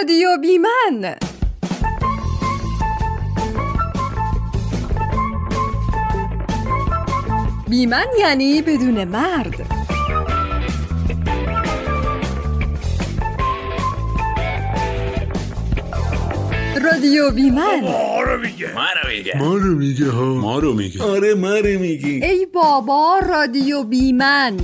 رادیو بیمن بیمن یعنی بدون مرد. رادیو بیمن ما رو میگه. ما رو میگه. ما رو میگه ها. ما رو میگه. آره ما رو میگی. ای بابا رادیو بیمن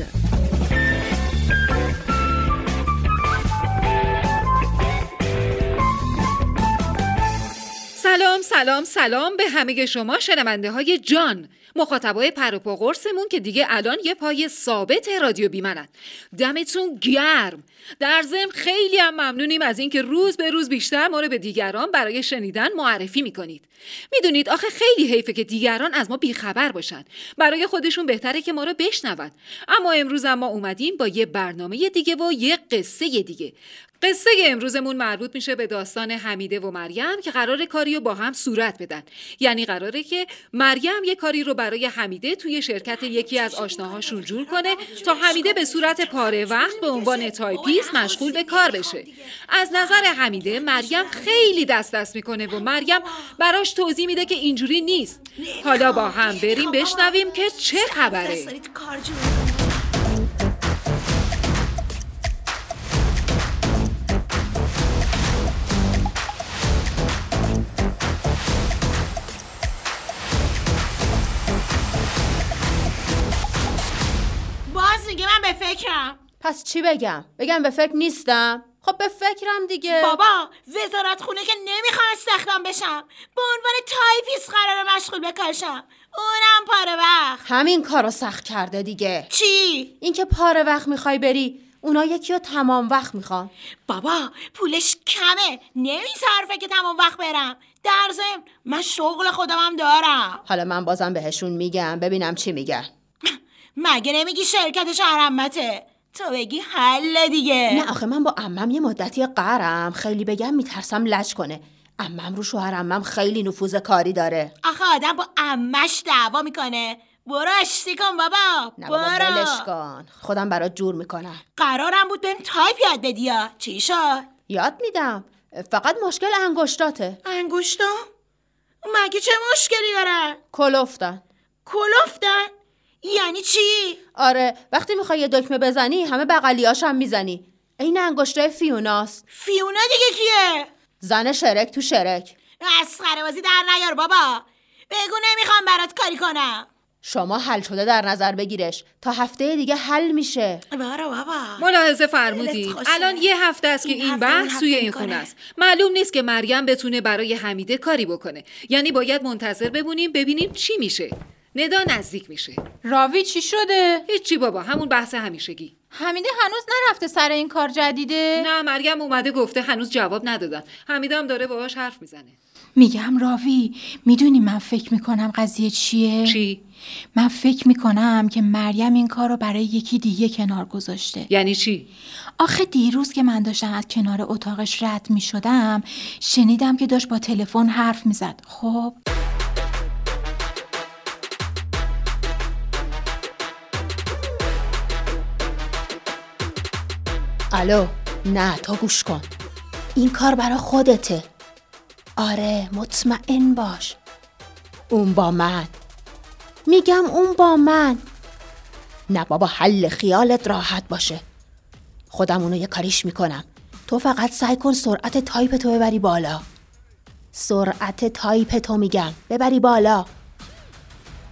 سلام سلام سلام به همه شما شنونده های جان. مخاطبای پروپا قرصمون که دیگه الان یه پای ثابت رادیو بیمنن. دمتون گرم. در ضمن خیلی هم ممنونیم از اینکه روز به روز بیشتر ما رو به دیگران برای شنیدن معرفی می‌کنید. می‌دونید آخه خیلی حیفه که دیگران از ما بیخبر باشن. برای خودشون بهتره که ما رو بشنون. اما امروز ما اومدیم با یه برنامه دیگه و یه قصه دیگه. قصه امروزمون مربوط میشه به داستان حمیده و مریم که قرار کاری رو با هم صورت بدن. یعنی قراره که مریم یه کاری رو برای حمیده توی شرکت یکی از آشناهاشون جور کنه تا حمیده به صورت پاره وقت به عنوان تایپیست مشغول به کار بشه. از نظر حمیده مریم خیلی دست دست می‌کنه و مریم براش توضیح میده که اینجوری نیست. حالا با هم بریم بشنویم که چه خبره. پس چی بگم؟ بگم به فکر نیستم؟ خب به فکرم دیگه. بابا وزارت خونه که نمی‌خوام استخدام بشم. به عنوان تایپیست قراره مشغول به کار شم. اونم پاره وقت. همین کارو سخت کرده دیگه. چی؟ اینکه پاره وقت می‌خوای بری اونا یکی رو تمام وقت می‌خوان. بابا پولش کمه. نمیصرفه که تمام وقت برم. در ضمن من شغل خودمم دارم. حالا من بازم بهشون میگم. ببینم چی میگن. مگه نمیگی شرکت شوهر عمته تو بگی حله دیگه. نه آخه من با عمم یه مدتی قهرم خیلی بگم میترسم لج کنه. عمم رو شوهر عمم خیلی نفوذ کاری داره. آخه آدم با عمش دعوا می‌کنه. برو آشتی کن بابا؟ نه بابا ولش برو کن. خودم برات جور می‌کنم. قرارم بود بهم تایپ یاد بدی چی شد؟ یاد میدم. فقط مشکل انگشتاته. انگشتا؟ مگه چه مشکلی دارن کلفتن کلفتن یعنی چی؟ آره وقتی می‌خوای یه دکمه بزنی همه بغلیاش هم می‌زنی. این انگشتای فیوناست. فیونا دیگه کیه؟ زن شرک تو شرک. مسخره بازی در نیار بابا. بگو نمی‌خوام برات کاری کنم. شما حل شده در نظر بگیرش. تا هفته دیگه حل میشه. برو بابا. ملاحظه خوشه. الان یه هفته است که این این بحث توی این می‌کنه. خونه است. معلوم نیست که مریم بتونه برای حمیده کاری بکنه. یعنی باید منتظر بمونیم ببینیم چی میشه. ندا نزدیک میشه. راوی چی شده؟ هیچی بابا همون بحث همیشگی. حمیده هنوز نرفته سر این کار جدیده؟ نه مریم اومده گفته هنوز جواب ندادن. حمیده هم داره باهاش حرف می‌زنه. میگم راوی می‌دونی من فکر می‌کنم قضیه چیه؟ چی؟ من فکر می‌کنم که مریم این کار رو برای یکی دیگه کنار گذاشته. یعنی چی؟ آخه دیروز که من داشتم از کنار اتاقش رد می‌شدم شنیدم که داشت با تلفن حرف می‌زد. خب؟ الو نه تو گوش کن. این کار برا خودته. آره مطمئن باش. اون با من. میگم اون با من. نه بابا حله خیالت راحت باشه. خودم اونو یه کاریش می‌کنم. تو فقط سعی کن سرعت تایپ تو ببری بالا. سرعت تایپ تو میگم. ببری بالا.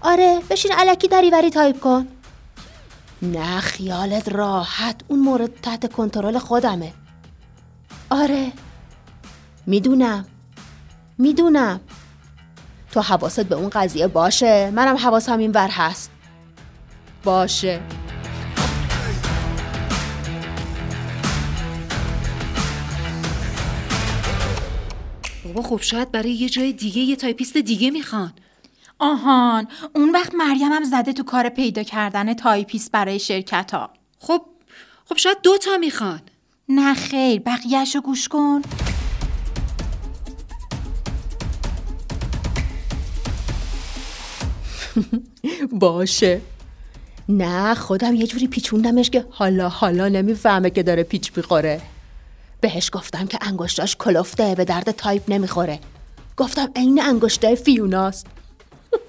آره بشین الکی دری وری تایپ کن. نه خیالت راحت. اون مورد تحت کنترل خودمه. آره. می‌دونم. می‌دونم. تو حواست به اون قضیه باشه؟ منم حواسم این ور هست. باشه. بابا خب شاید برای یه جای دیگه یه تایپیست دیگه می‌خوان. آهان اون وقت مریم هم زده تو کار پیدا کردن تایپیست برای شرکت ها خب خب شاید دو تا می‌خوان. نه خیر بقیهش رو گوش کن. باشه. نه خودم یه جوری پیچوندمش که حالا حالا نمی‌فهمه که داره پیچ می‌خوره. بهش گفتم که انگشتاش کلفته به درد تایپ نمی‌خوره. گفتم عین انگشتای فیوناست.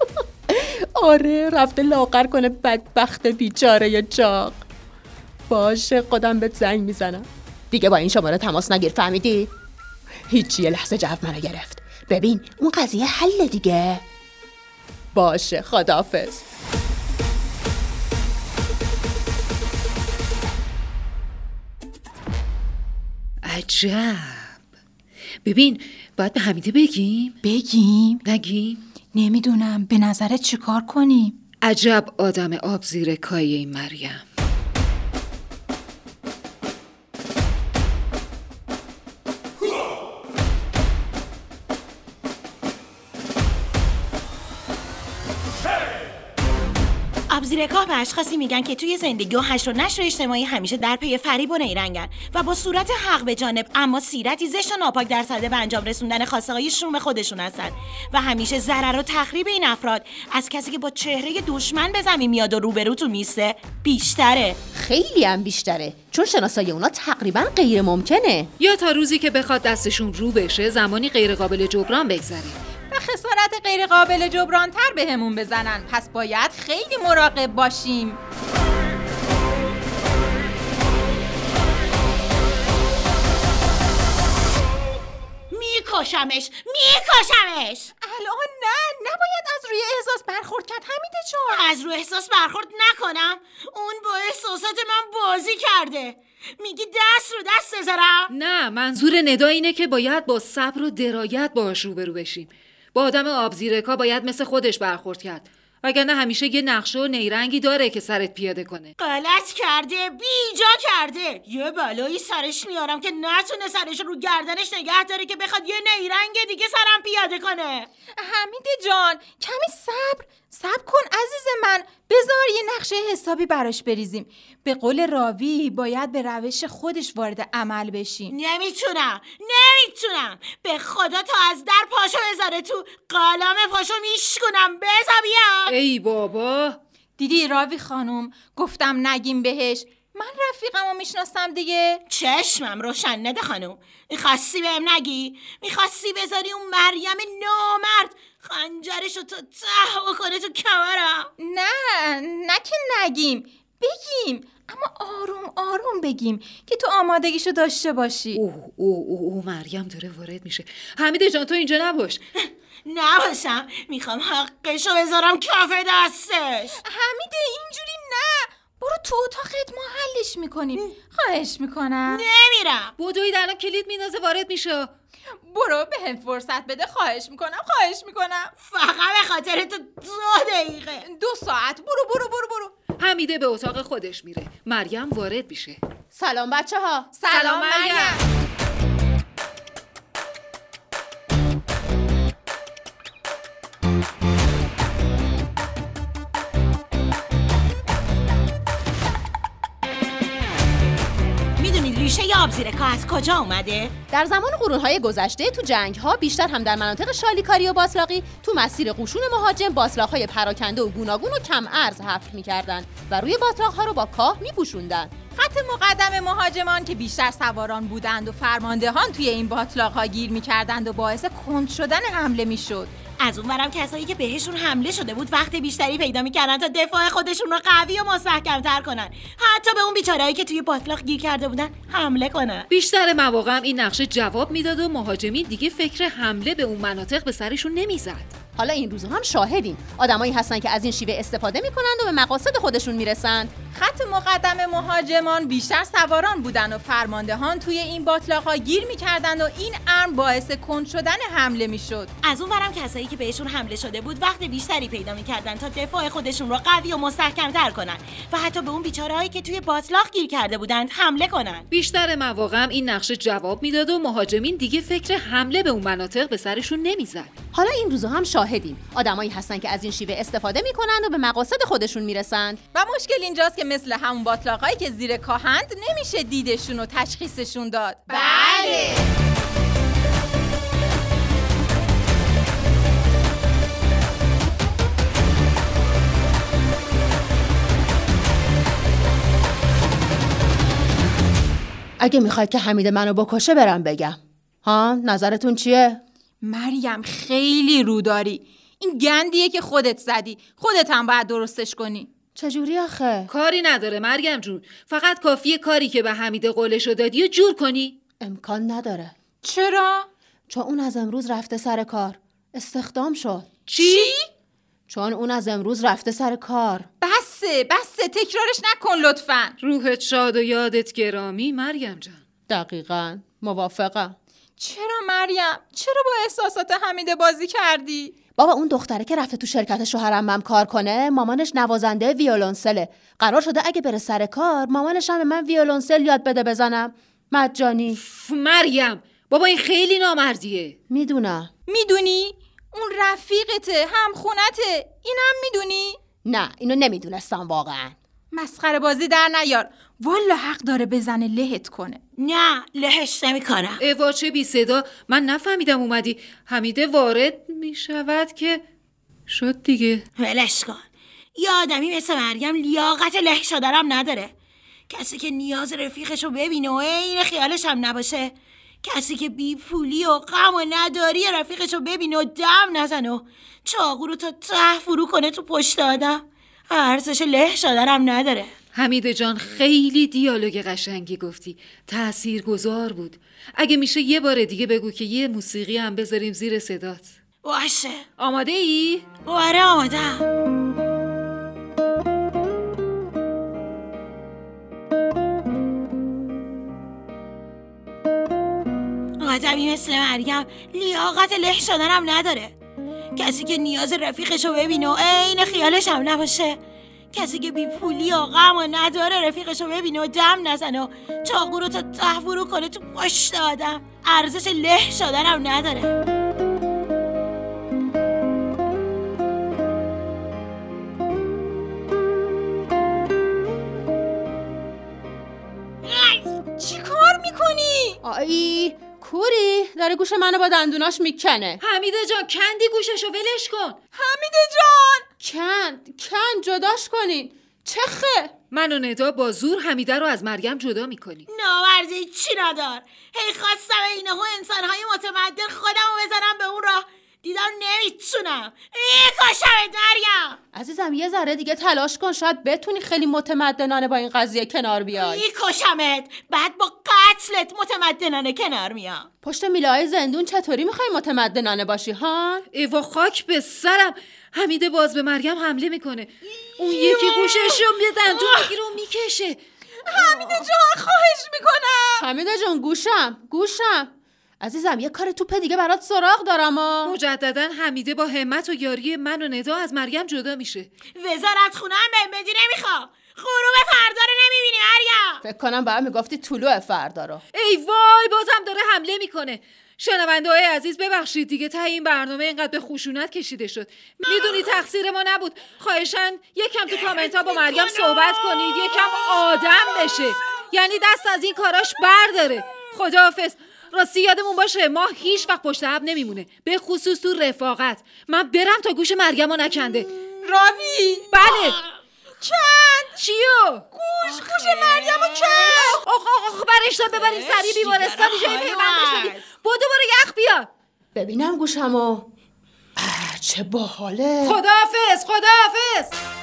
آره رفته لاغر کنه بدبخت بیچاره یا چاق. باشه خودم بهت زنگ می‌زنم. دیگه با این شماره تماس نگیر فهمیدی؟ هیچی یه لحظه جو منو گرفت. ببین اون قضیه حل دیگه. باشه خدافز عجب. ببین باید به حمیده بگیم؟ بگیم. نگیم؟ نمی‌دونم. به نظرت چیکار کنیم؟ عجب آدم آب زیر کای مریم. آبزیرکاه به اشخاصی میگن که توی زندگی و هشت و نشر اجتماعی همیشه در پی فریب و نیرنگن و با صورت حق به جانب اما سیرتی زشت و ناپاک در صده به انجام رسوندن خواسته های شوم خودشون هستن و همیشه ضرر و تخریب این افراد از کسی که با چهره دشمن به زمین میاد و روبروتون میسته بیشتره. خیلی هم بیشتره چون شناسایی اونا تقریبا غیر ممکنه یا تا روزی که بخواد دستشون رو بشه زمانی غیر قابل جبران بگذره. خسارت غیر قابل جبران تر بهمون بزنن. پس باید خیلی مراقب باشیم. میکشمش میکشمش! الان نه نباید از روی احساس برخورد کرد حمیده جان. از رو احساس برخورد نکنم. اون با احساسات من بازی کرده. میگی دست رو دست بذارم؟ نه منظور ندا اینه که باید با صبر و درایت باهاش روبرو بشیم. با آدم آب زیرکا باید مثل خودش برخورد کرد. وگرنه همیشه یه نقشه و نیرنگی داره که سرت پیاده کنه. غلط کرده بیجا کرده. یه بلایی سرش میارم که نتونه سرش رو گردنش نگه داره که بخواد یه نیرنگ دیگه سرم پیاده کنه. حمیده جان کمی صبر. صبر کن عزیز من. بذار یه نقشه حسابی براش بریزیم. به قول راوی باید به روش خودش وارد عمل بشیم. نمی‌تونم. نمی‌تونم. به خدا تا از در پاشو بذاره تو قالام پاشو میشکنم بزا بیا ای بابا. دیدی راوی خانم گفتم نگیم بهش. من رفیقمو می‌شناسم دیگه. چشمم روشن نده خانوم می‌خواستی بهم نگی؟ می‌خواستی بذاری اون مریم نامرد خنجرشو تو ته بکنه تو کمرم؟ نه نه که نگیم. بگیم. اما آروم آروم بگیم که تو آمادگیشو داشته باشی. اوه اوه اوه اوه مریم داره وارد میشه. حمیده جان تو اینجا نباش. نباشم. می‌خوام حقشو بذارم کف دستش. حمیده اینجوری نه. برو تو اتاقت ما حلش می‌کنیم. خواهش می‌کنم. نمیرم. بدوید الان کلید میندازه وارد میشه برو به هم فرصت بده خواهش می‌کنم خواهش می‌کنم. فقط به خاطر تو دو دقیقه. دو ساعت. برو برو برو برو. حمیده به اتاق خودش میره. مریم وارد میشه. سلام بچه ها سلام مریم. می‌دونید ریشه آبزیرکا از کجا اومده؟ در زمان قرونهای گذشته تو جنگ ها بیشتر هم در مناطق شالیکاری و باسلاقی تو مسیر قشون مهاجم باسلاق های پراکنده و گوناگون و کم ارز حفر می‌کردن و روی باتلاق ها رو با کاه میپوشوندن. خط مقدم مهاجمان که بیشتر سواران بودند و فرماندهان توی این باطلاق ها گیر می‌کردند و باعث کند شدن حمله می‌شد. از اونورم کسایی که بهشون حمله شده بود وقت بیشتری پیدا می‌کردن تا دفاع خودشون رو قوی و مستحکمتر کنن. حتی به اون بیچارهایی که توی باطلاق گیر کرده بودن حمله کنن. بیشتر مواقع هم این نقشه جواب می‌داد و مهاجمین دیگه فکر حمله به اون مناطق به سرشون نمی‌زد. حالا این روزها هم شاهدیم. آدمایی هستن که از این شیوه استفاده می‌کنند و به مقاصد خودشون می‌رسند. خط مقدم مهاجمان بیشتر سواران بودند و فرماندهان توی این باطلاق ها گیر می‌کردند و این امر باعث کند شدن حمله می‌شد. از اونورم کسایی که بهشون حمله شده بود وقت بیشتری پیدا می‌کردن تا دفاع خودشون رو قوی و مستحکمتر کنن و حتی به اون بیچارهایی که توی باطلاق گیر کرده بودند حمله کنن. بیشتر مواقع هم این نقشه جواب می‌داد و مهاجمین دیگه فکر حمله به اون مناطق به سرشون نمی‌زد. حالا این روزها هم شاهدیم. آدمایی هستن که از این شیوه استفاده می‌کنند و به مقاصد خودشون می‌رسند. و مشکل اینجاست که مثل همون باطلاقایی که زیر کاهند نمیشه دیدشون و تشخیصشون داد. بله. اگه می‌خواید که حمید منو بکشه برم بگم. ها نظرتون چیه؟ مریم خیلی رو داری. این گندیه که خودت زدی. خودت هم باید درستش کنی. چجوری آخه؟ کاری نداره مریم جون. فقط کافیه کاری که به حمید قولشو دادی و جور کنی. امکان نداره. چرا؟ چون اون از امروز رفته سر کار. استخدام شد. چی؟ چون اون از امروز رفته سر کار. بسه بسه تکرارش نکن لطفا. روحت شاد و یادت گرامی مریم جان. دقیقا موافقم. چرا مریم؟ چرا با احساسات حمیده بازی کردی؟ بابا اون دختره که رفته تو شرکت شوهرم کار کنه مامانش نوازنده ویولونسله قرار شده اگه بره سر کار مامانش هم به من ویولونسل یاد بده بزنم. مجانی مریم. بابا این خیلی نامردیه می‌دونم. می‌دونی؟ اون رفیقته هم خونته اینم می‌دونی؟ نه اینو نمی‌دونستم واقعا. مسخره بازی در نیار. والا حق داره بزنه لهت کنه. نه لهش نمی کنم اوا چه بی صدا من نفهمیدم اومدی. حمیده وارد می شود که شد دیگه. ولش کن. یه آدمی مثل مریم لیاقت له شدنم نداره. کسی که نیاز رفیقشو ببینه و عین خیالش هم نباشه. کسی که بی پولی و غم و نداری رفیقشو ببینه و دم نزنه و چاقو رو تا ته فرو کنه تو پشت آدم. ارزش له شدنم نداره. حمیده جان خیلی دیالوگ قشنگی گفتی. تأثیر گذار بود. اگه میشه یه بار دیگه بگو که یه موسیقی هم بذاریم زیر صدات. باشه. آماده ای؟ آره آمادم آدمی مثل مریم لیاقت له شدنم نداره. کسی که نیاز رفیقشو ببینه و عین خیالش هم نباشه. کسی که بی پولی و غم و نداره رفیقشو ببینه و دم نزنه و چاقو رو تا ته فرو کنه تو پشت آدم. ارزش له شدنم نداره. داره گوش منو با دندوناش می‌کنه. حمیده جان کندی گوششو ولش کن. حمیده جان! کند کند جداش کنین. چخه؟ من و ندا با زور حمیده رو از مریم جدا می‌کنیم. ناورزی چی ندار؟ هی خواستم اینه انسانهای متمدن خودم رو بزنم به اون راه. نمی‌تونم ای کاشمت مریم عزیزم یه ذره دیگه تلاش کن. شاید بتونی خیلی متمدنانه با این قضیه کنار بیای. ای کشمت بعد با قتلت متمدنانه کنار میام. پشت میلای زندون چطوری می‌خوای متمدنانه باشی ها؟ ایوا خاک به سرم. حمیده باز به مریم حمله می‌کنه. اون یکی گوشش رو یه دندون می‌گیره و می‌کشه. حمیده جان خواهش می‌کنم. حمیده جون گوشم گوشم. عزیزم یه کار توپ دیگه برات سراغ دارم ها. مجددا حمیده با همت و یاری من و ندا از مریم جدا میشه. وزارت خونه هم بهم بدی نمی‌خوام. غروب فردا رو نمی‌بینی مریم فکر کنم باید می‌گفتی طلوع فردا رو. ای وای بازم داره حمله می‌کنه. شنونده های عزیز ببخشید دیگه ته این برنامه اینقدر به خشونت کشیده شد. می‌دونی تقصیر ما نبود. خواهشن یکم تو کامنت ها با مریم صحبت کنید یکم آدم بشه. یعنی دست از این کاراش برداره. خداحافظ. راستی یادمون باشه ما هیچ وقت پشت عب نمیمونه. به خصوص تو رفاقت. من برم تا گوش مریم نکنده. راوی؟ بله. چند؟ چیو؟ گوش گوش مریم رو کند آخ آخ آخ برش دار ببریم. سریع بیمارستان جای پیوندش بدیم بودو برو یخ بیا. ببینم گوشمو. چه باحاله. خداحافظ خداحافظ.